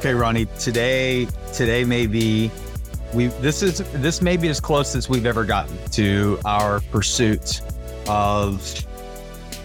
Okay, Ronnie. Today, today may be we. This is this may be as close as we've ever gotten to our pursuit of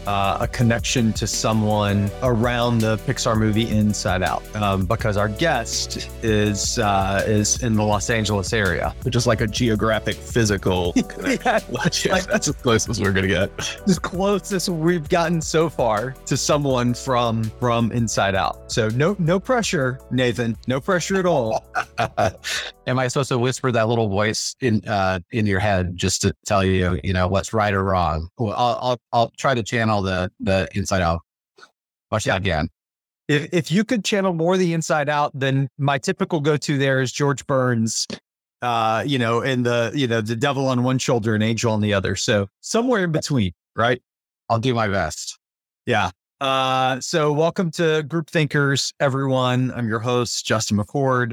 uh, a connection to someone around the Pixar movie Inside Out, um, because our guest is uh, is in the Los Angeles area. Just like a geographic, physical. yeah, like, that's as close as we're gonna get. As close as we've gotten so far to someone from from Inside Out. So no no pressure, Nathan. No pressure at all. Am I supposed to whisper that little voice in uh, in your head just to tell you, you know, what's right or wrong? Well, I'll I'll, I'll try to channel the the inside out. Watch that again. If if you could channel more the inside out, then my typical go to there is George Burns. Uh, you know, and the you know the devil on one shoulder and angel on the other. So somewhere in between, right? I'll do my best. Yeah. Uh, so welcome to Group Thinkers, everyone. I'm your host, Justin McCord.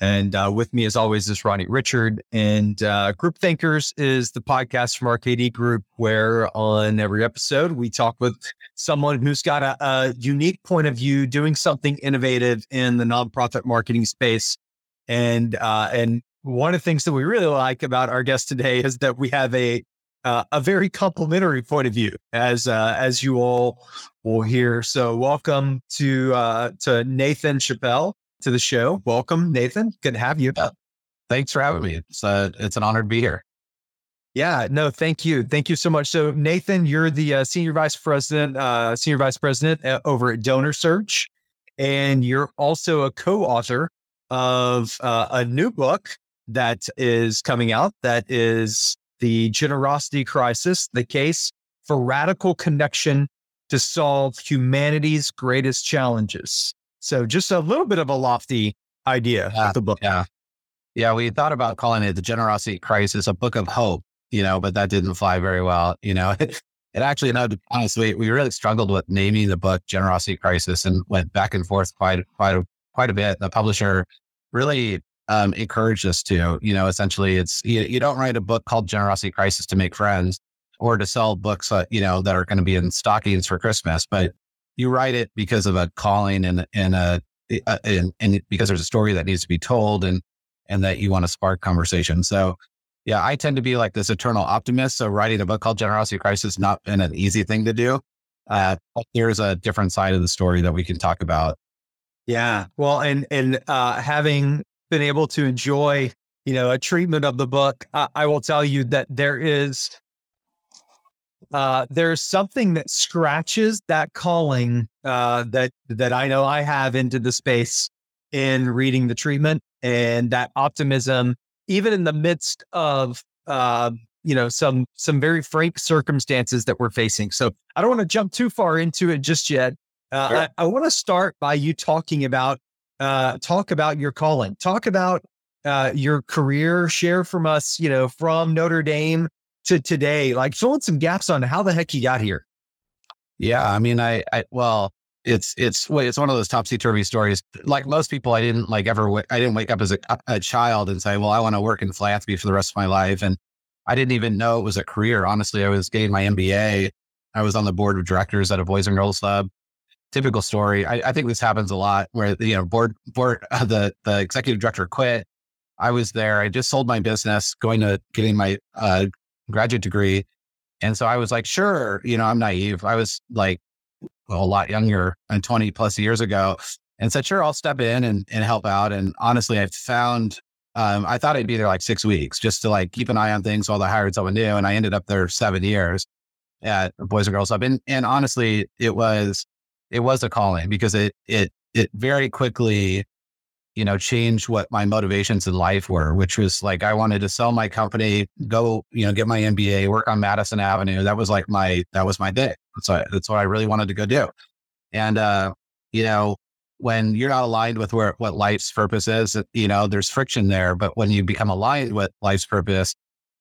And uh, with me, as always, is Ronnie Richard. And uh, Group Thinkers is the podcast from RKD Group, where on every episode we talk with someone who's got a, a unique point of view, doing something innovative in the nonprofit marketing space. And uh, and one of the things that we really like about our guest today is that we have a uh, a very complimentary point of view, as uh, as you all will hear. So, welcome to uh, to Nathan Chappell to the show. Welcome, Nathan. Good to have you. Uh, thanks for having me. It's uh, it's an honor to be here. Yeah, no, thank you, thank you so much. So, Nathan, you're the uh, senior vice president, uh, senior vice president uh, over at DonorSearch, and you're also a co-author of uh, a new book that is coming out. That is the Generosity Crisis: The Case for Radical Connection to Solve Humanity's Greatest Challenges. So just a little bit of a lofty idea yeah, of the book. Yeah. Yeah. We thought about calling it the generosity crisis, a book of hope, you know, but that didn't fly very well. You know, it, it actually, no, honestly, we really struggled with naming the book generosity crisis and went back and forth quite, quite, a, quite a bit. The publisher really um, encouraged us to, you know, essentially it's, you, you don't write a book called generosity crisis to make friends or to sell books, uh, you know, that are going to be in stockings for Christmas, but you write it because of a calling and and a, and, and because there's a story that needs to be told and and that you want to spark conversation. So yeah, I tend to be like this eternal optimist. So writing a book called Generosity Crisis not been an easy thing to do. Uh, there's a different side of the story that we can talk about. Yeah, well, and and uh, having been able to enjoy, you know, a treatment of the book, I, I will tell you that there is uh, there's something that scratches that calling uh, that that I know I have into the space in reading the treatment and that optimism, even in the midst of uh, you know some some very frank circumstances that we're facing. So I don't want to jump too far into it just yet. Uh, sure. I, I want to start by you talking about uh, talk about your calling, talk about uh, your career, share from us, you know, from Notre Dame to today, like filling some gaps on how the heck you got here. Yeah, I mean, I, I well, it's it's it's one of those topsy turvy stories. Like most people, I didn't like ever. I didn't wake up as a, a child and say, "Well, I want to work in philanthropy for the rest of my life." And I didn't even know it was a career. Honestly, I was getting my MBA. I was on the board of directors at a Boys and Girls Club. Typical story. I, I think this happens a lot where you know board board uh, the the executive director quit. I was there. I just sold my business, going to getting my uh, graduate degree. And so I was like, sure, you know, I'm naive. I was like, well, a lot younger and 20 plus years ago and said, sure, I'll step in and, and help out. And honestly, I found, um, I thought I'd be there like six weeks just to like keep an eye on things while I hired someone new. And I ended up there seven years at Boys and Girls Club. And, and honestly, it was, it was a calling because it, it, it very quickly you know, change what my motivations in life were, which was like I wanted to sell my company, go, you know, get my MBA, work on Madison Avenue. That was like my that was my day. So that's what I really wanted to go do. And uh, you know, when you're not aligned with where what life's purpose is, you know, there's friction there. But when you become aligned with life's purpose,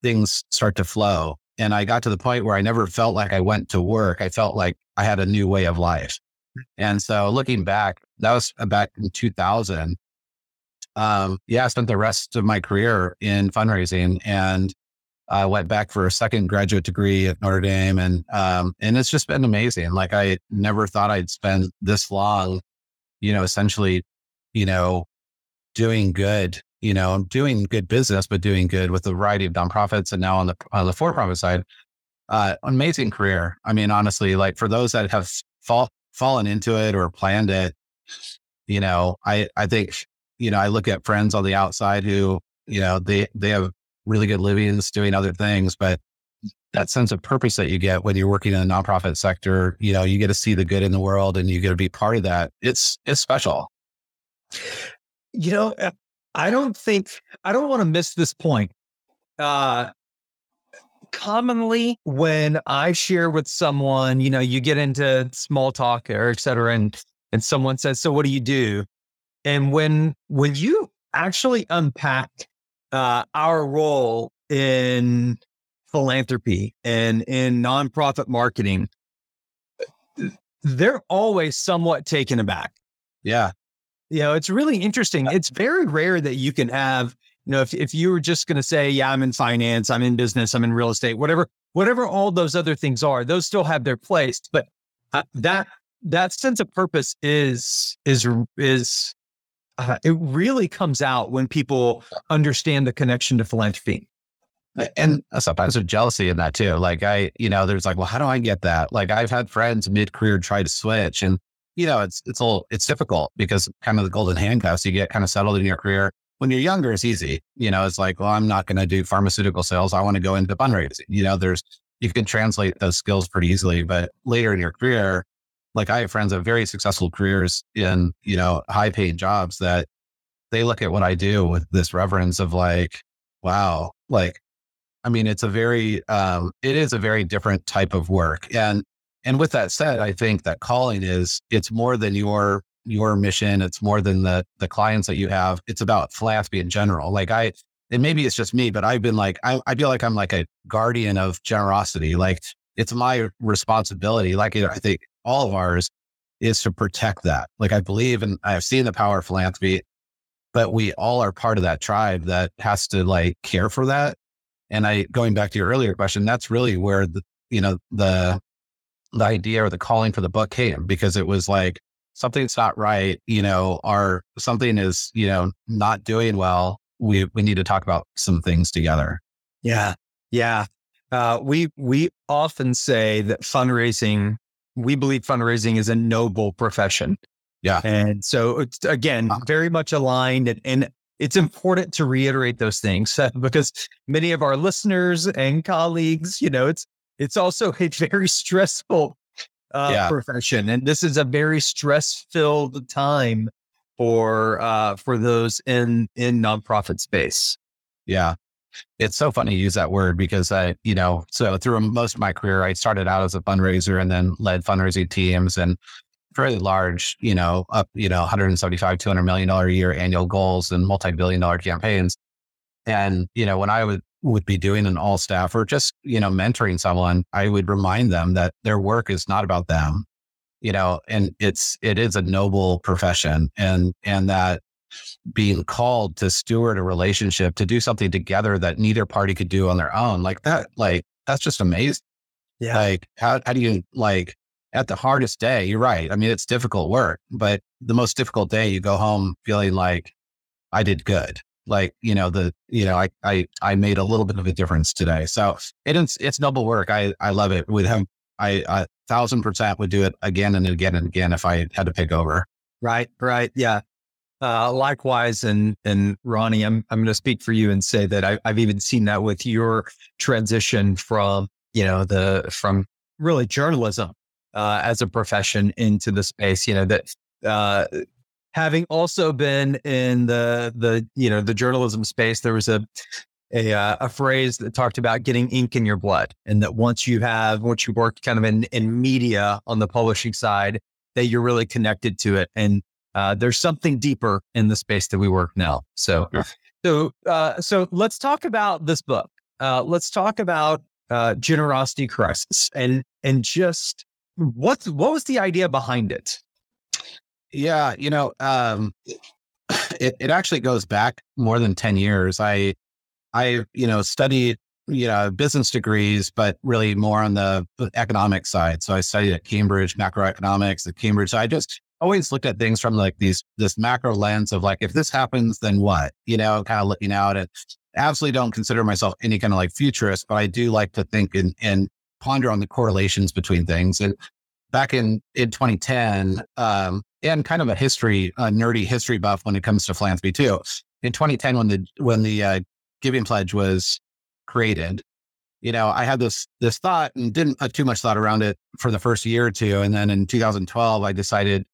things start to flow. And I got to the point where I never felt like I went to work. I felt like I had a new way of life. And so looking back, that was back in 2000 um, yeah, I spent the rest of my career in fundraising and I went back for a second graduate degree at Notre Dame. And, um, and it's just been amazing. Like I never thought I'd spend this long, you know, essentially you know, doing good, you know, I'm doing good business, but doing good with a variety of nonprofits. And now on the, on the for profit side, uh, amazing career. I mean, honestly, like for those that have fall, fallen into it or planned it, you know, I, I think, you know, I look at friends on the outside who, you know, they, they have really good livings doing other things, but that sense of purpose that you get when you're working in the nonprofit sector, you know, you get to see the good in the world and you get to be part of that. It's, it's special. You know, uh, I don't think, I don't want to miss this point. Uh, commonly when I share with someone, you know, you get into small talk or et cetera, and and someone says, So what do you do? And when when you actually unpack uh, our role in philanthropy and in nonprofit marketing, they're always somewhat taken aback. Yeah. You know, it's really interesting. It's very rare that you can have you know, if, if you were just going to say, yeah, I'm in finance, I'm in business, I'm in real estate, whatever, whatever all those other things are, those still have their place. But uh, that, that sense of purpose is, is, is, uh, it really comes out when people understand the connection to philanthropy. And sometimes there's jealousy in that too. Like I, you know, there's like, well, how do I get that? Like I've had friends mid career try to switch and, you know, it's, it's a little, it's difficult because kind of the golden handcuffs, you get kind of settled in your career when you're younger, it's easy. You know, it's like, well, I'm not going to do pharmaceutical sales. I want to go into fundraising. You know, there's, you can translate those skills pretty easily. But later in your career, like I have friends have very successful careers in, you know, high paying jobs that they look at what I do with this reverence of like, wow, like, I mean, it's a very, um, it is a very different type of work. And, and with that said, I think that calling is, it's more than your your mission. It's more than the the clients that you have. It's about philanthropy in general. Like I, and maybe it's just me, but I've been like, I, I feel like I'm like a guardian of generosity. Like it's my responsibility. Like I think all of ours is to protect that. Like I believe and I've seen the power of philanthropy, but we all are part of that tribe that has to like care for that. And I, going back to your earlier question, that's really where the, you know, the, the idea or the calling for the book came because it was like, something's not right, you know, or something is, you know, not doing well, we we need to talk about some things together. Yeah. Yeah. Uh, we we often say that fundraising, we believe fundraising is a noble profession. Yeah. And so it's again uh-huh. very much aligned and, and it's important to reiterate those things because many of our listeners and colleagues, you know, it's it's also a very stressful uh, yeah. profession, and this is a very stress filled time for uh, for those in in nonprofit space. Yeah, it's so funny to use that word because I, you know, so through most of my career, I started out as a fundraiser and then led fundraising teams and fairly large, you know, up, you know, 175, 200 million dollar a year annual goals and multi-billion dollar campaigns. And, you know, when I would would be doing an all staff or just, you know, mentoring someone, I would remind them that their work is not about them, you know, and it's, it is a noble profession and, and that being called to steward a relationship, to do something together that neither party could do on their own, like that, like that's just amazing. Yeah. Like, how, how do you like at the hardest day? You're right. I mean, it's difficult work, but the most difficult day, you go home feeling like I did good like you know the you know I I I made a little bit of a difference today. So it's it's noble work. I I love it. With him, I a thousand percent would do it again and again and again if I had to pick over. Right, right, yeah. Uh, likewise, and and Ronnie, I'm I'm going to speak for you and say that I, I've even seen that with your transition from you know the from really journalism uh, as a profession into the space. You know that uh, having also been in the the you know the journalism space, there was a a, uh, a phrase that talked about getting ink in your blood, and that once you have once you worked kind of in in media on the publishing side, that you're really connected to it, and uh, there's something deeper in the space that we work now. So, so uh, so let's talk about this book. Uh, let's talk about uh, generosity crisis and and just what what was the idea behind it? Yeah, you know, um, it it actually goes back more than ten years. I I you know studied you know business degrees, but really more on the economic side. So I studied at Cambridge macroeconomics at Cambridge. So I just always looked at things from like these this macro lens of like if this happens, then what? You know, kind of looking out at absolutely don't consider myself any kind of like futurist, but I do like to think and and ponder on the correlations between things. And back in in 2010, um, and kind of a history, a nerdy history buff when it comes to philanthropy too. In 2010, when the when the uh, Giving Pledge was created, you know, I had this this thought and didn't put too much thought around it for the first year or two. And then in 2012, I decided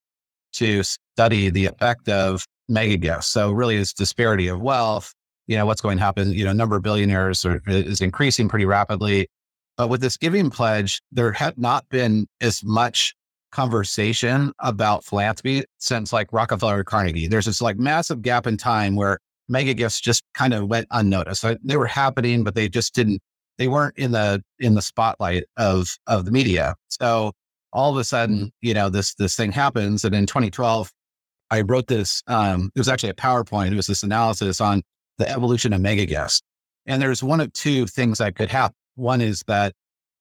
to study the effect of mega gifts. So really, this disparity of wealth. You know, what's going to happen? You know, number of billionaires are, is increasing pretty rapidly. But with this giving pledge, there had not been as much conversation about philanthropy since like Rockefeller or Carnegie. There's this like massive gap in time where mega gifts just kind of went unnoticed. So they were happening, but they just didn't, they weren't in the, in the spotlight of, of the media. So all of a sudden, you know, this, this thing happens. And in 2012, I wrote this, um, it was actually a PowerPoint. It was this analysis on the evolution of mega. And there's one of two things that could happen. One is that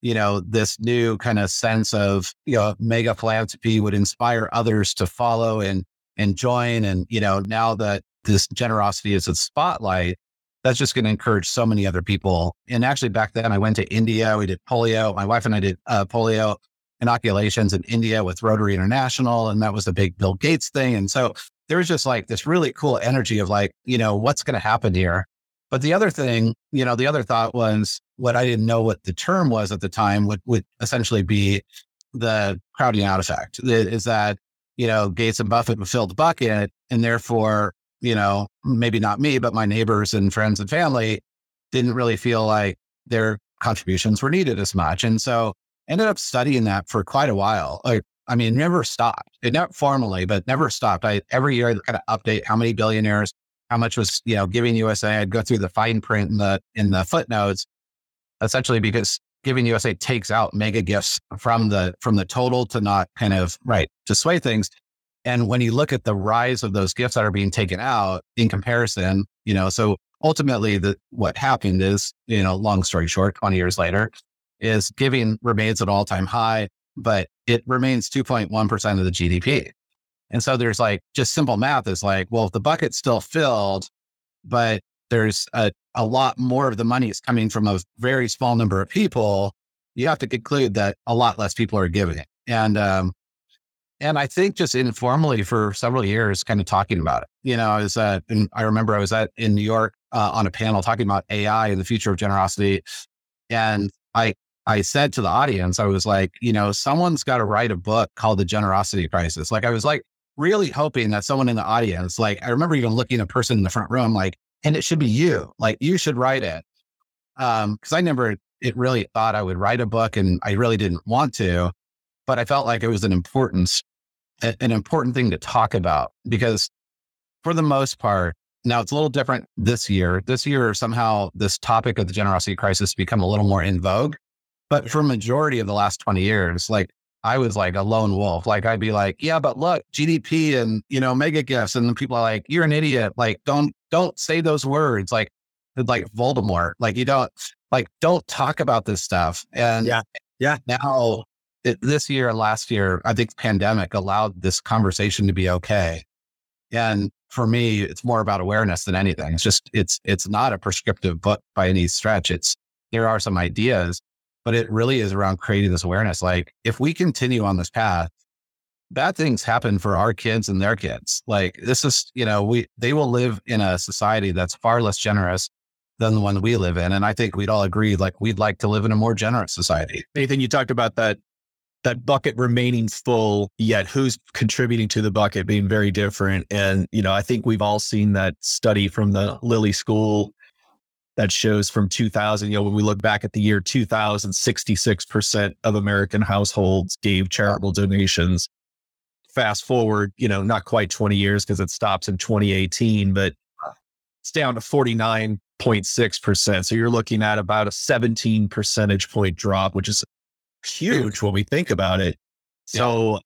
you know, this new kind of sense of, you know, mega philanthropy would inspire others to follow and, and join. And, you know, now that this generosity is a spotlight, that's just going to encourage so many other people. And actually back then I went to India, we did polio. My wife and I did uh, polio inoculations in India with Rotary International. And that was the big Bill Gates thing. And so there was just like this really cool energy of like, you know, what's going to happen here? But the other thing, you know, the other thought was what I didn't know what the term was at the time would, would essentially be the crowding out effect is that, you know, Gates and Buffett would fill the bucket and therefore, you know, maybe not me, but my neighbors and friends and family didn't really feel like their contributions were needed as much. And so ended up studying that for quite a while. Like, I mean, never stopped. It never formally, but never stopped. I every year I kind of update how many billionaires, how much was, you know, giving USA. I'd go through the fine print in the in the footnotes essentially because Giving USA takes out mega gifts from the from the total to not kind of right to sway things. And when you look at the rise of those gifts that are being taken out in comparison, you know, so ultimately the what happened is, you know, long story short, 20 years later, is giving remains at all time high, but it remains 2.1% of the GDP. And so there's like just simple math is like, well, if the bucket's still filled, but there's a, a lot more of the money is coming from a very small number of people, you have to conclude that a lot less people are giving it. And, um, and I think just informally for several years, kind of talking about it. You know, I was at, and I remember I was at in New York uh, on a panel talking about AI and the future of generosity. And I, I said to the audience, I was like, you know, someone's got to write a book called The Generosity Crisis. Like, I was like really hoping that someone in the audience, like, I remember even looking at a person in the front row, I'm like, and it should be you. Like you should write it. Um, cause I never it really thought I would write a book and I really didn't want to, but I felt like it was an important, an important thing to talk about because for the most part, now it's a little different this year. This year, somehow this topic of the generosity crisis become a little more in vogue. But for majority of the last 20 years, like I was like a lone wolf. Like I'd be like, yeah, but look, GDP and you know, mega gifts. And then people are like, you're an idiot. Like, don't don't say those words like like Voldemort. Like you don't like don't talk about this stuff. And yeah, yeah. Now it, this year and last year, I think pandemic allowed this conversation to be okay. And for me, it's more about awareness than anything. It's just it's it's not a prescriptive book by any stretch. It's there are some ideas, but it really is around creating this awareness. Like if we continue on this path, bad things happen for our kids and their kids. Like this is, you know, we they will live in a society that's far less generous than the one we live in. And I think we'd all agree, like we'd like to live in a more generous society. Nathan, you talked about that that bucket remaining full, yet who's contributing to the bucket being very different. And, you know, I think we've all seen that study from the Lilly School that shows from 2000, you know, when we look back at the year 2000, 66% of American households gave charitable donations fast forward, you know, not quite 20 years because it stops in 2018, but it's down to 49.6%. So you're looking at about a 17 percentage point drop, which is huge when we think about it. So,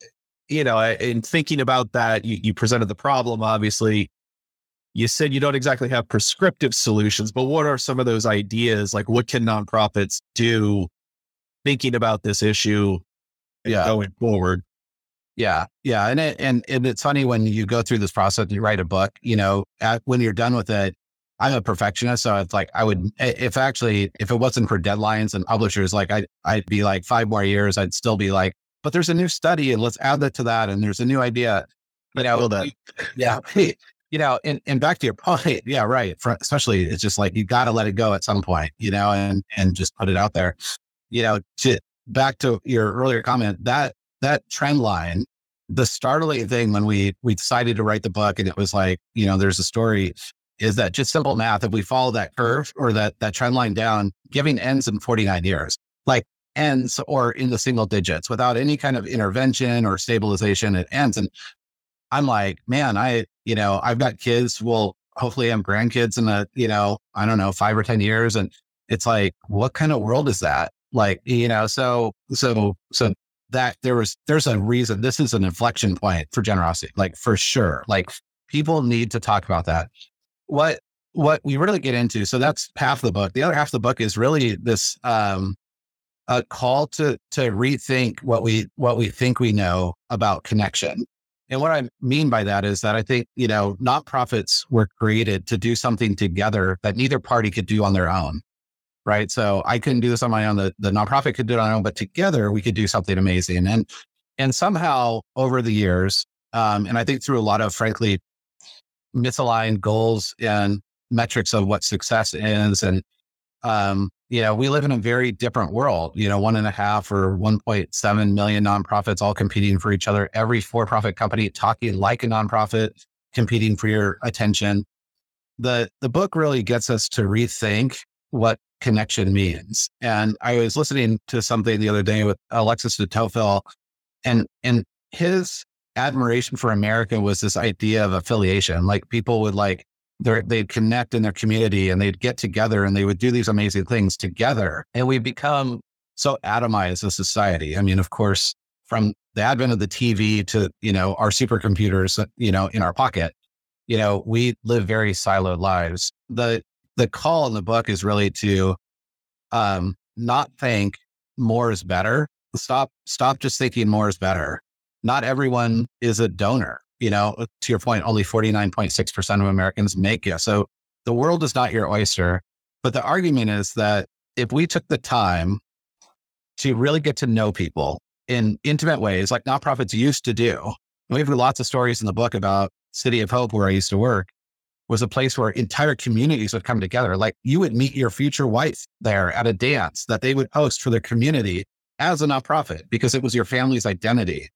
yeah. you know, in thinking about that, you, you presented the problem, obviously. You said you don't exactly have prescriptive solutions, but what are some of those ideas? Like, what can nonprofits do thinking about this issue yeah. going forward? Yeah, yeah, and it, and and it's funny when you go through this process, and you write a book. You know, at, when you're done with it, I'm a perfectionist, so it's like I would if actually if it wasn't for deadlines and publishers, like I I'd be like five more years, I'd still be like, but there's a new study and let's add that to that, and there's a new idea. You know, that. yeah, you know, and and back to your point, yeah, right. For, especially, it's just like you got to let it go at some point, you know, and and just put it out there. You know, to back to your earlier comment that that trend line, the startling thing when we we decided to write the book and it was like, you know, there's a story is that just simple math. If we follow that curve or that that trend line down, giving ends in 49 years, like ends or in the single digits without any kind of intervention or stabilization, it ends. And I'm like, man, I, you know, I've got kids. Well, hopefully I'm grandkids in a, you know, I don't know, five or 10 years. And it's like, what kind of world is that? Like, you know, so, so, so that there was there's a reason this is an inflection point for generosity like for sure like people need to talk about that what what we really get into so that's half the book the other half of the book is really this um a call to to rethink what we what we think we know about connection and what i mean by that is that i think you know nonprofits were created to do something together that neither party could do on their own right? So I couldn't do this on my own. The, the nonprofit could do it on their own, but together we could do something amazing. And and somehow over the years, um, and I think through a lot of frankly misaligned goals and metrics of what success is, and um, you know, we live in a very different world. You know, one and a half or 1.7 million nonprofits all competing for each other. Every for-profit company talking like a nonprofit, competing for your attention. The the book really gets us to rethink what connection means. And I was listening to something the other day with Alexis de Tocqueville, and and his admiration for America was this idea of affiliation. Like people would like they'd connect in their community and they'd get together and they would do these amazing things together. And we become so atomized as society. I mean, of course, from the advent of the TV to, you know, our supercomputers, you know, in our pocket, you know, we live very siloed lives. The the call in the book is really to um, not think more is better. Stop, stop just thinking more is better. Not everyone is a donor. You know, uh, to your point, only 49.6% of Americans make it. So the world is not your oyster. But the argument is that if we took the time to really get to know people in intimate ways, like nonprofits used to do, we have lots of stories in the book about City of Hope, where I used to work, was a place where entire communities would come together. Like you would meet your future wife there at a dance that they would host for their community as a nonprofit because it was your family's identity.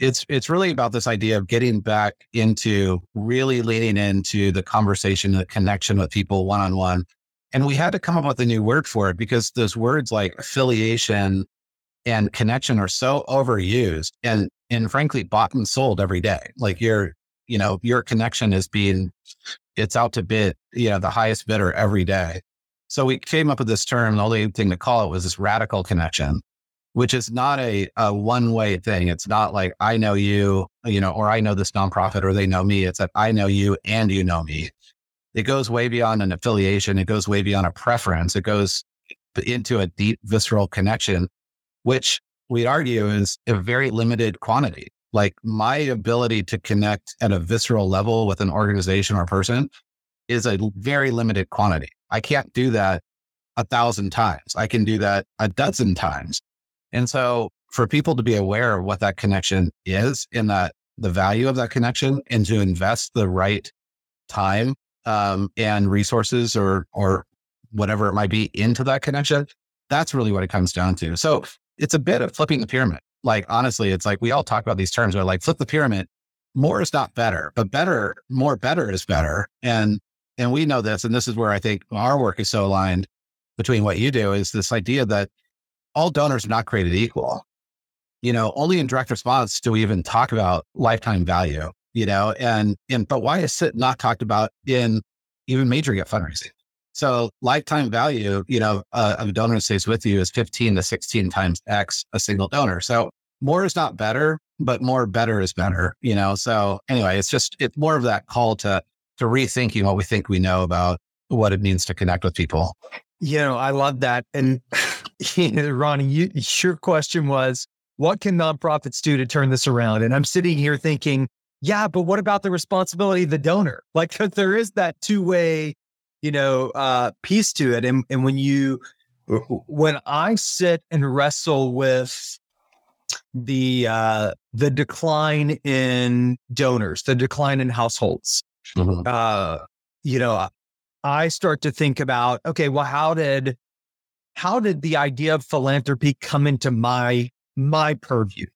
It's it's really about this idea of getting back into really leaning into the conversation, the connection with people one on one. And we had to come up with a new word for it because those words like affiliation and connection are so overused and and frankly bought and sold every day. Like you're you know, your connection is being, it's out to bid, you know, the highest bidder every day. So we came up with this term. The only thing to call it was this radical connection, which is not a, a one way thing. It's not like I know you, you know, or I know this nonprofit or they know me. It's that I know you and you know me. It goes way beyond an affiliation. It goes way beyond a preference. It goes into a deep visceral connection, which we'd argue is a very limited quantity. Like my ability to connect at a visceral level with an organization or person is a very limited quantity. I can't do that a thousand times. I can do that a dozen times. And so for people to be aware of what that connection is and that the value of that connection and to invest the right time um, and resources or or whatever it might be into that connection, that's really what it comes down to. So it's a bit of flipping the pyramid like honestly, it's like we all talk about these terms. We're like flip the pyramid. More is not better, but better, more better is better. And and we know this, and this is where I think our work is so aligned between what you do is this idea that all donors are not created equal. You know, only in direct response do we even talk about lifetime value. You know, and and but why is it not talked about in even major gift fundraising? So lifetime value, you know, uh, of a donor stays with you is 15 to 16 times X a single donor. So more is not better, but more better is better, you know? So anyway, it's just, it's more of that call to, to rethinking what we think we know about what it means to connect with people. You know, I love that. And Ronnie, you, your question was, what can nonprofits do to turn this around? And I'm sitting here thinking, yeah, but what about the responsibility of the donor? Like, there is that two way, you know, uh, piece to it. And, and when you, when I sit and wrestle with the uh, the decline in donors, the decline in households, mm-hmm. uh, you know, I start to think about, okay, well, how did how did the idea of philanthropy come into my my purview?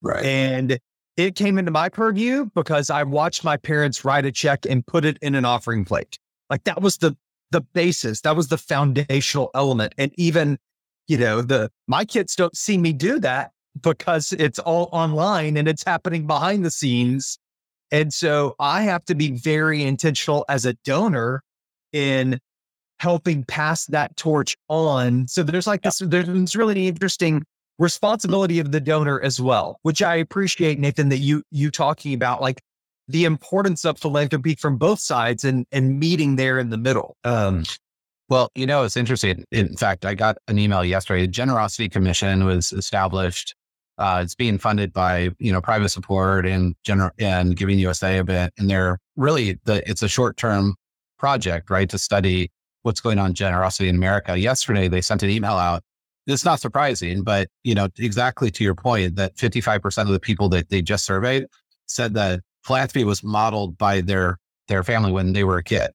Right. And it came into my purview because I watched my parents write a check and put it in an offering plate. Like that was the the basis. That was the foundational element. And even, you know, the my kids don't see me do that because it's all online and it's happening behind the scenes. And so I have to be very intentional as a donor in helping pass that torch on. So there's like this, there's really interesting responsibility of the donor as well, which I appreciate, Nathan, that you you talking about like the importance of philanthropy from both sides and and meeting there in the middle. Um, well, you know, it's interesting. In fact, I got an email yesterday. The Generosity Commission was established. Uh, it's being funded by you know private support and general and Giving USA a bit, and they're really the it's a short term project, right, to study what's going on generosity in America. Yesterday, they sent an email out it's not surprising, but you know, exactly to your point that 55% of the people that they just surveyed said that philanthropy was modeled by their their family when they were a kid.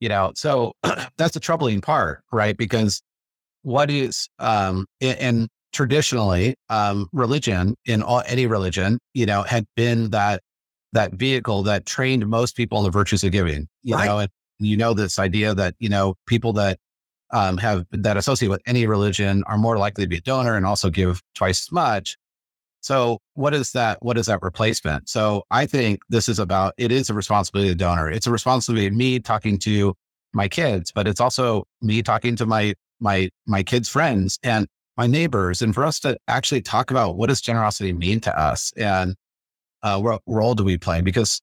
You know, so that's the troubling part, right? Because what is um and traditionally um religion in all, any religion, you know, had been that that vehicle that trained most people in the virtues of giving. You right. know, and you know this idea that, you know, people that um, have that associate with any religion are more likely to be a donor and also give twice as much. So what is that? What is that replacement? So I think this is about, it is a responsibility of the donor. It's a responsibility of me talking to my kids, but it's also me talking to my, my, my kids' friends and my neighbors. And for us to actually talk about what does generosity mean to us and uh, what role do we play? Because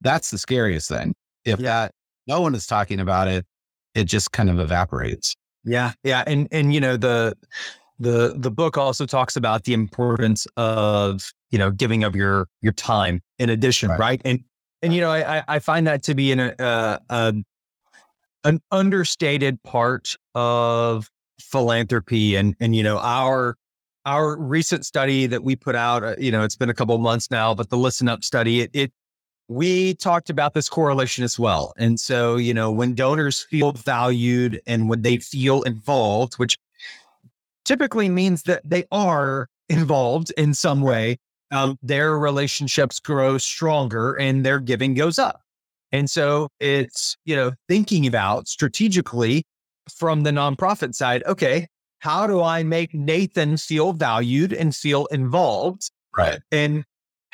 that's the scariest thing. If yeah. that no one is talking about it, it just kind of evaporates. Yeah, yeah, and and you know the the the book also talks about the importance of you know giving of your your time in addition, right? right? And and you know I I find that to be an uh, uh, an understated part of philanthropy, and and you know our our recent study that we put out, uh, you know, it's been a couple months now, but the Listen Up study, it, it we talked about this correlation as well. And so, you know, when donors feel valued and when they feel involved, which typically means that they are involved in some way, um, their relationships grow stronger and their giving goes up. And so it's, you know, thinking about strategically from the nonprofit side, okay, how do I make Nathan feel valued and feel involved? Right. And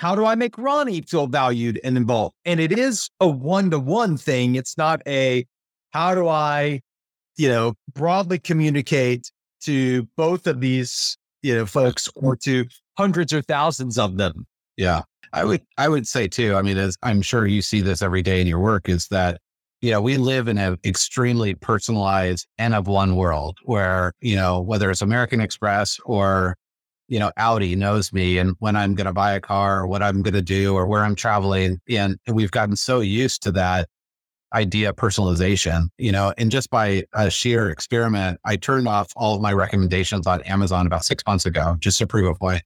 how do I make Ronnie feel valued and involved? And it is a one to one thing. It's not a how do I, you know, broadly communicate to both of these, you know, folks mm-hmm. or to hundreds or thousands of them. Yeah. I would I would say too, I mean, as I'm sure you see this every day in your work, is that you know, we live in an extremely personalized and of one world where, you know, whether it's American Express or you know, Audi knows me and when I'm going to buy a car or what I'm going to do or where I'm traveling. And, we've gotten so used to that idea personalization, you know, and just by a sheer experiment, I turned off all of my recommendations on Amazon about six months ago, just to prove a point.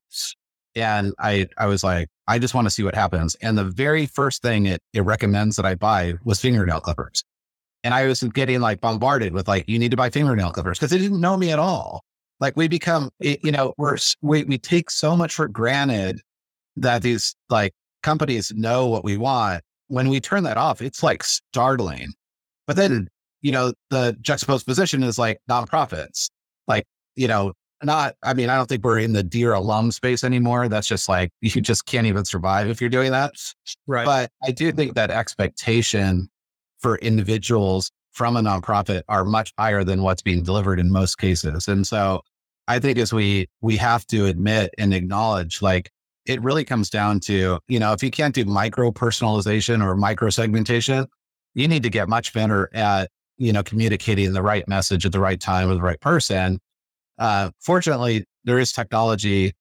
And I, I was like, I just want to see what happens. And the very first thing it, it recommends that I buy was fingernail clippers. And I was getting like bombarded with like, you need to buy fingernail clippers because they didn't know me at all. Like we become, you know, we're, we, we take so much for granted that these like companies know what we want. When we turn that off, it's like startling. But then, you know, the juxtaposed position is like nonprofits, like, you know, not, I mean, I don't think we're in the dear alum space anymore. That's just like, you just can't even survive if you're doing that. Right. But I do think that expectation for individuals from a nonprofit are much higher than what's being delivered in most cases. And so I think as we we have to admit and acknowledge like it really comes down to, you know, if you can't do micro personalization or micro segmentation, you need to get much better at, you know, communicating the right message at the right time with the right person. Uh, fortunately, there is technology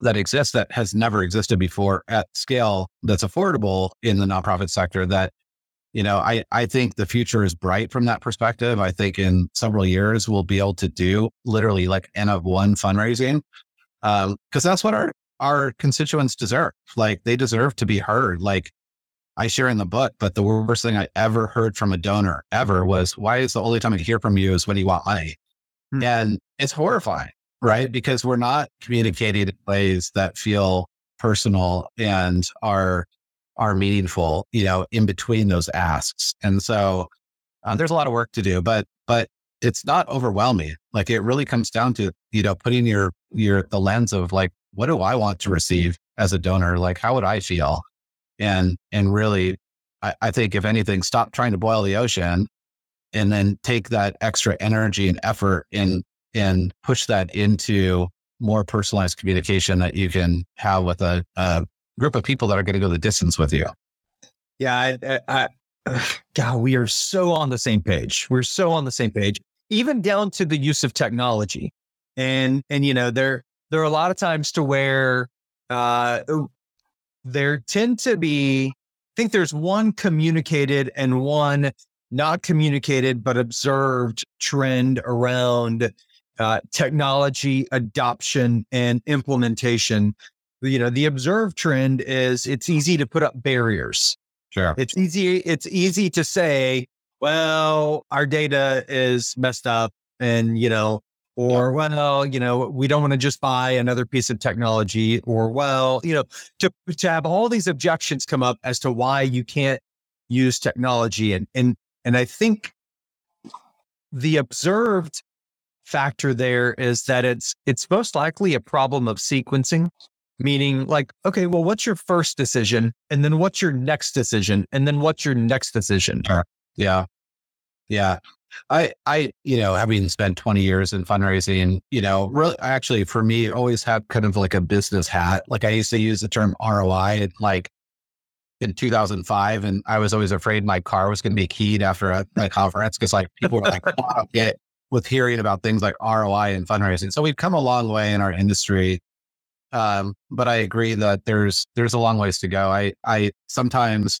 that exists that has never existed before at scale that's affordable in the nonprofit sector that you know i i think the future is bright from that perspective i think in several years we'll be able to do literally like n of one fundraising um because that's what our our constituents deserve like they deserve to be heard like i share in the book but the worst thing i ever heard from a donor ever was why is the only time i hear from you is when you want money hmm. and it's horrifying right? Because we're not communicating in ways that feel personal and are are meaningful, you know, in between those asks. And so uh, there's a lot of work to do, but but it's not overwhelming. Like it really comes down to you know putting your your the lens of like what do I want to receive as a donor? Like how would I feel? And and really, I, I think if anything, stop trying to boil the ocean and then take that extra energy and effort in and push that into more personalized communication that you can have with a, a group of people that are going to go the distance with you. Yeah, I, I, God, we are so on the same page. We're so on the same page, even down to the use of technology. And and you know there there are a lot of times to where uh, there tend to be. I think there's one communicated and one not communicated but observed trend around uh, technology adoption and implementation. You know, the observed trend is it's easy to put up barriers. Sure. It's easy. It's easy to say, well, our data is messed up and, you know, or yeah. well, you know, we don't want to just buy another piece of technology or well, you know, to, to have all these objections come up as to why you can't use technology. And, and, and I think the observed factor there is that it's it's most likely a problem of sequencing meaning like okay well what's your first decision? And then what's your next decision? And then what's your next decision? Uh, yeah. Yeah. I i you know having spent 20 years in fundraising you know really actually for me always had kind of like a business hat. Like i used to use the term roi and like in 2005 and i was always afraid my car was going to be keyed after a, a conference because like people were like oh, get with hearing about things like ROI and fundraising. So we've come a long way in our industry. Um, but I agree that there's there's a long ways to go. I I sometimes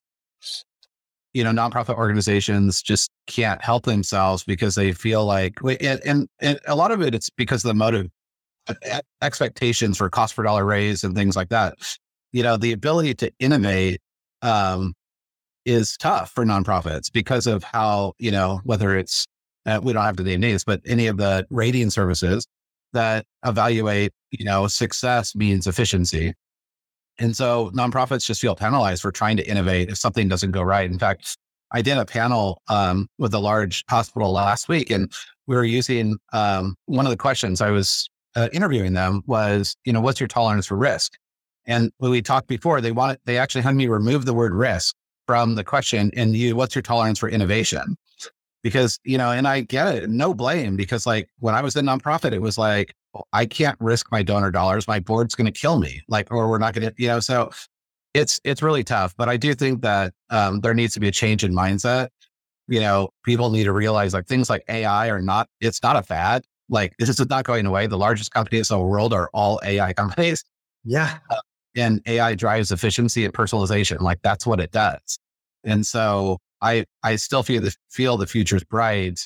you know nonprofit organizations just can't help themselves because they feel like and, and, and a lot of it it's because of the motive expectations for cost per dollar raise and things like that. You know, the ability to innovate um, is tough for nonprofits because of how, you know, whether it's uh, we don't have to name names, but any of the rating services that evaluate, you know, success means efficiency. And so nonprofits just feel penalized for trying to innovate if something doesn't go right. In fact, I did a panel um, with a large hospital last week, and we were using um, one of the questions I was uh, interviewing them was, you know, what's your tolerance for risk? And when we talked before, they wanted they actually had me remove the word risk from the question and you, what's your tolerance for innovation? Because you know and i get it no blame because like when i was in nonprofit it was like oh, i can't risk my donor dollars my board's going to kill me like or we're not going to you know so it's it's really tough but i do think that um, there needs to be a change in mindset. You know people need to realize like things like ai are not it's not a fad like this is not going away the largest companies in the world are all ai companies. Yeah. Uh, and ai drives efficiency and personalization like that's what it does. And so I I still feel the feel the future's bright,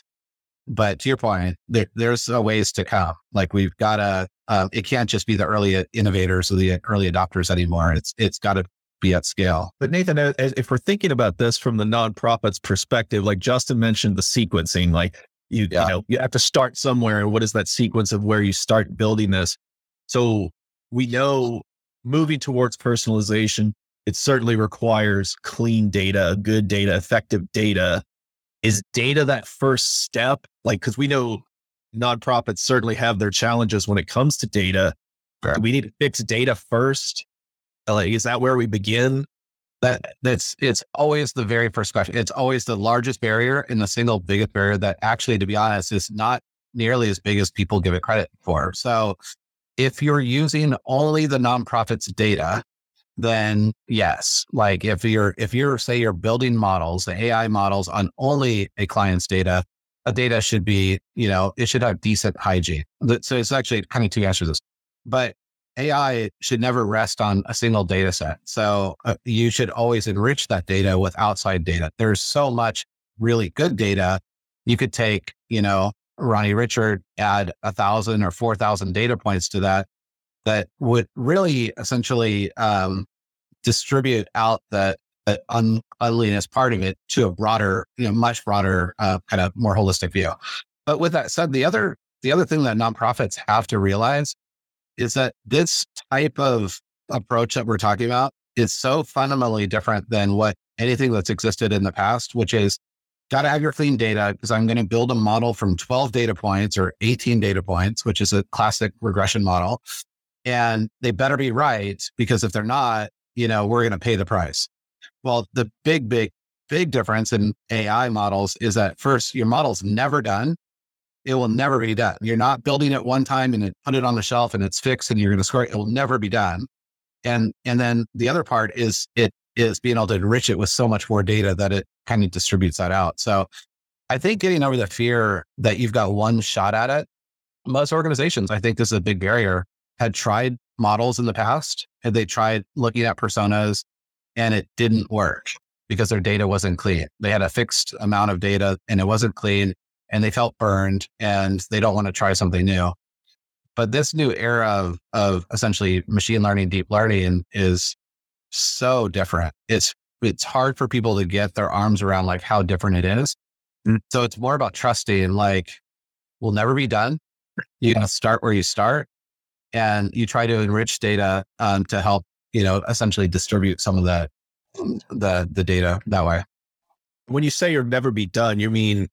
but to your point, there, there's a ways to come. Like we've got to. Um, it can't just be the early innovators or the early adopters anymore. It's it's got to be at scale. But Nathan, if we're thinking about this from the nonprofits perspective, like Justin mentioned, the sequencing, like you, yeah. you know, you have to start somewhere, and what is that sequence of where you start building this? So we know moving towards personalization it certainly requires clean data, good data, effective data. Is data that first step? Like, because we know nonprofits certainly have their challenges when it comes to data. Sure. We need to fix data first? Like, is that where we begin? That that's it's always the very first question. It's always the largest barrier and the single biggest barrier that actually, to be honest, is not nearly as big as people give it credit for. So if you're using only the nonprofit's data then yes. Like if you're, if you're, say you're building models, the AI models on only a client's data, a data should be, you know, it should have decent hygiene. So it's actually kind of two answers this. But AI should never rest on a single data set. So uh, you should always enrich that data with outside data. There's so much really good data. You could take, you know, Ronnie Richard, add a thousand or 4,000 data points to that, that would really essentially um, distribute out the un- unliness part of it to a broader, you know, much broader, uh, kind of more holistic view. But with that said, the other, the other thing that nonprofits have to realize is that this type of approach that we're talking about is so fundamentally different than what anything that's existed in the past, which is got to have your clean data because I'm going to build a model from 12 data points or 18 data points, which is a classic regression model. And they better be right because if they're not, you know, we're going to pay the price. Well, the big, big, big difference in AI models is that first, your model's never done. It will never be done. You're not building it one time and it, put it on the shelf and it's fixed and you're going to score it. It will never be done. And and then the other part is it is being able to enrich it with so much more data that it kind of distributes that out. So I think getting over the fear that you've got one shot at it, most organizations, I think this is a big barrier, had tried models in the past Had they tried looking at personas and it didn't work because their data wasn't clean. They had a fixed amount of data and it wasn't clean and they felt burned and they don't want to try something new. But this new era of, of essentially machine learning, deep learning is so different. It's it's hard for people to get their arms around like how different it is. Mm. So it's more about trusting like we'll never be done. You gotta start where you start and you try to enrich data um, to help, you know, essentially distribute some of the the the data that way. When you say you'll never be done, you mean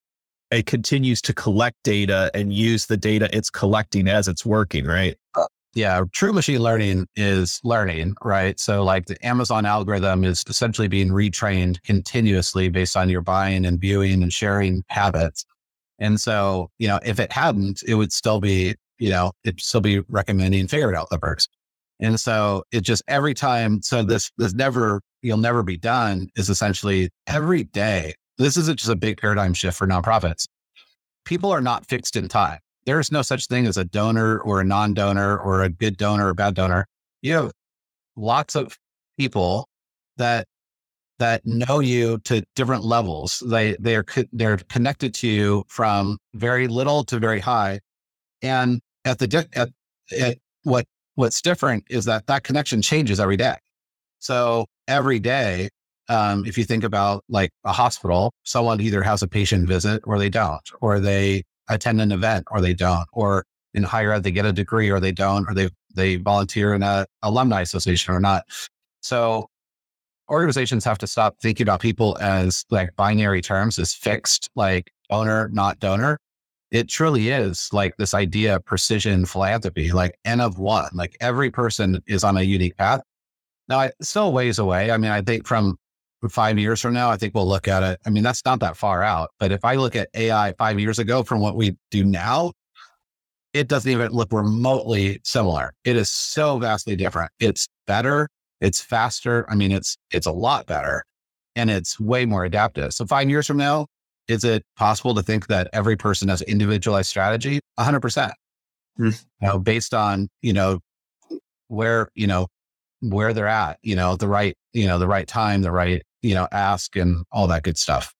it continues to collect data and use the data it's collecting as it's working, right? Uh, yeah, true machine learning is learning, right? So, like the Amazon algorithm is essentially being retrained continuously based on your buying and viewing and sharing habits. And so, you know, if it hadn't, it would still be, you know, it'd still be recommending figured out livers. And so it just every time, so this, this never, you'll never be done is essentially every day. This isn't just a big paradigm shift for nonprofits. People are not fixed in time there is no such thing as a donor or a non donor or a good donor or bad donor. You have lots of people that that know you to different levels. They they're they're connected to you from very little to very high, and at the at, at what what's different is that that connection changes every day. So every day, um, if you think about like a hospital, someone either has a patient visit or they don't, or they attend an event or they don't, or in higher ed, they get a degree or they don't, or they, they volunteer in a alumni association or not. So organizations have to stop thinking about people as like binary terms as fixed, like owner, not donor. It truly is like this idea of precision philanthropy, like N of one, like every person is on a unique path. Now, it's still ways away. I mean, I think from five years from now, I think we'll look at it. I mean, that's not that far out. But if I look at AI five years ago from what we do now, it doesn't even look remotely similar. It is so vastly different. It's better. It's faster. I mean, it's it's a lot better, and it's way more adaptive. So five years from now, is it possible to think that every person has individualized strategy? hundred percent. Hmm. You know, based on you know where you know where they're at. You know, the right you know the right time, the right you know, ask and all that good stuff.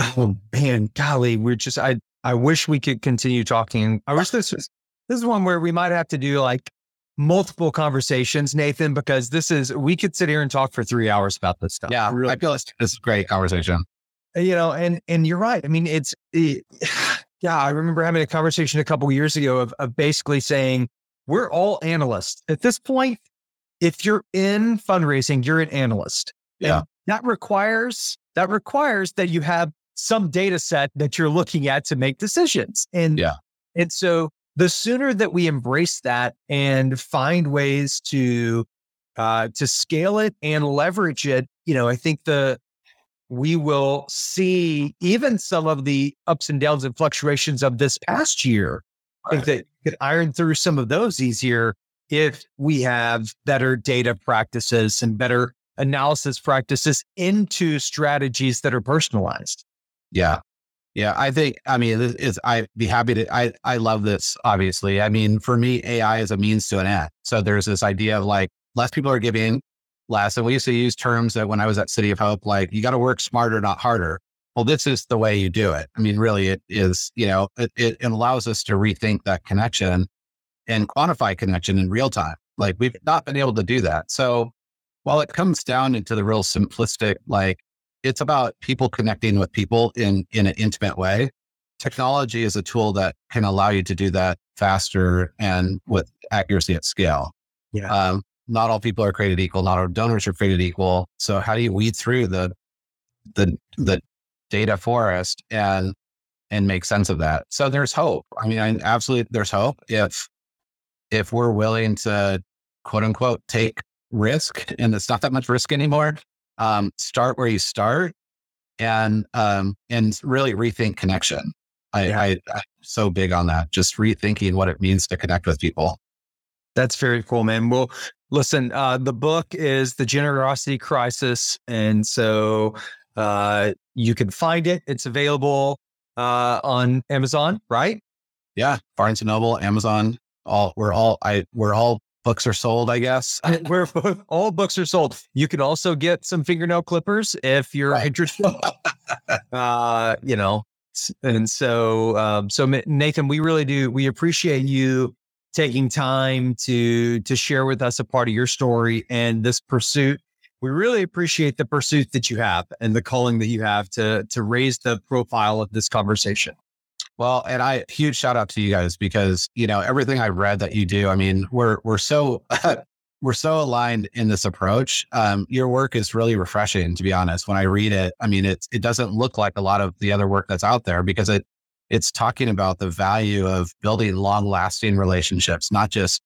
Oh man, golly, we're just I I wish we could continue talking. I wish this was this is one where we might have to do like multiple conversations, Nathan, because this is we could sit here and talk for three hours about this stuff. Yeah, really. I feel it's, it's a great conversation. You know, and and you're right. I mean, it's it, yeah. I remember having a conversation a couple years ago of of basically saying we're all analysts at this point if you're in fundraising, you're an analyst. Yeah. And that requires that requires that you have some data set that you're looking at to make decisions. And yeah. And so the sooner that we embrace that and find ways to uh, to scale it and leverage it, you know, I think the we will see even some of the ups and downs and fluctuations of this past year. I think that you could iron through some of those easier if we have better data practices and better analysis practices into strategies that are personalized. Yeah. Yeah, I think. I mean. I'd be happy to. I I love this. Obviously, I mean, for me, AI is a means to an end. So there's this idea of like less people are giving less, and we used to use terms that when I was at City of Hope, like you got to work smarter, not harder. Well, this is the way you do it. I mean, really, it is. You know, it, it allows us to rethink that connection and quantify connection in real time. Like we've not been able to do that. So while it comes down into the real simplistic, like it's about people connecting with people in in an intimate way. Technology is a tool that can allow you to do that faster and with accuracy at scale. Yeah. Um, not all people are created equal. Not all donors are created equal. So how do you weed through the the the data forest and and make sense of that? So there's hope. I mean, I, absolutely, there's hope if if we're willing to quote unquote take risk, and it's not that much risk anymore um, start where you start and um, and really rethink connection. I, yeah. I, I'm so big on that. Just rethinking what it means to connect with people. That's very cool, man. Well, listen, uh, the book is The Generosity Crisis. And so uh, you can find it. It's available uh, on Amazon, right? Yeah. Barnes and Noble, Amazon. All we're all I we're all books are sold, I guess. Where all books are sold. You can also get some fingernail clippers if you're right. interested. uh, you know, and so, um, so Nathan, we really do. We appreciate you taking time to to share with us a part of your story and this pursuit. We really appreciate the pursuit that you have and the calling that you have to to raise the profile of this conversation. Well, and I huge shout out to you guys because you know everything I read that you do. I mean, we're we're so we're so aligned in this approach. Um, your work is really refreshing, to be honest. When I read it, I mean, it it doesn't look like a lot of the other work that's out there because it it's talking about the value of building long lasting relationships, not just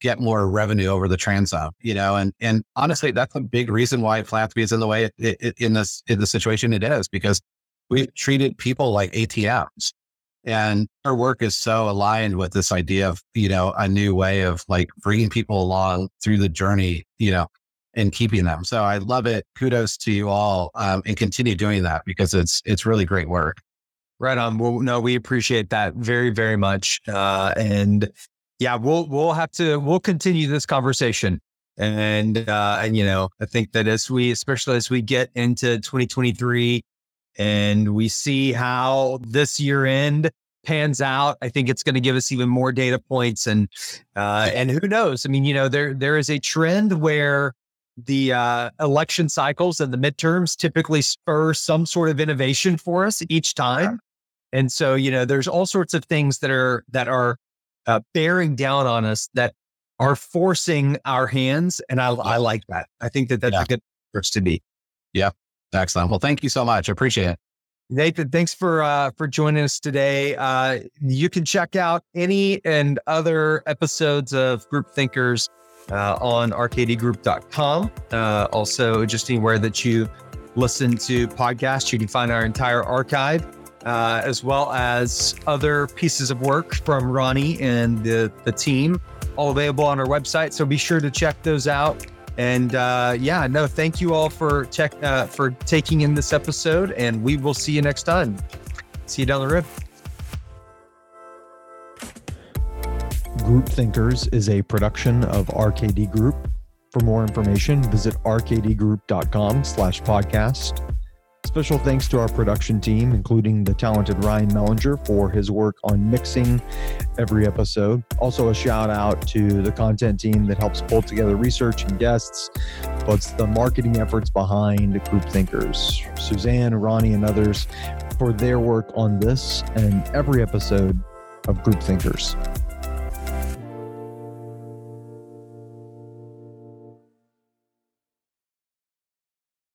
get more revenue over the transom, you know, and, and honestly, that's a big reason why philanthropy is in the way it, it, in this, in the situation it is, because we've treated people like ATMs and our work is so aligned with this idea of, you know, a new way of like bringing people along through the journey, you know, and keeping them. So I love it. Kudos to you all um, and continue doing that because it's, it's really great work. Right on. Well, no, we appreciate that very, very much. Uh, and yeah, we'll, we'll have to, we'll continue this conversation. And, uh, and, you know, I think that as we, especially as we get into 2023, and we see how this year end pans out. I think it's going to give us even more data points, and uh, and who knows? I mean, you know, there there is a trend where the uh, election cycles and the midterms typically spur some sort of innovation for us each time, and so you know, there's all sorts of things that are that are uh, bearing down on us that are forcing our hands, and I, I like that. I think that that's yeah. a good first to be. Yeah, Excellent. Well, thank you so much. I appreciate it. Nathan, thanks for uh, for joining us today. Uh, you can check out any and other episodes of Group Thinkers uh, on rkdgroup.com. Uh, also, just anywhere that you listen to podcasts, you can find our entire archive, uh, as well as other pieces of work from Ronnie and the, the team, all available on our website. So be sure to check those out. And uh, yeah, no, thank you all for tech, uh, for taking in this episode, and we will see you next time. See you down the road. Group Thinkers is a production of RKD Group. For more information, visit rkdgroup.com slash podcast. Special thanks to our production team, including the talented Ryan Mellinger for his work on mixing every episode. Also, a shout out to the content team that helps pull together research and guests, puts the marketing efforts behind Group Thinkers. Suzanne, Ronnie, and others for their work on this and every episode of Group Thinkers.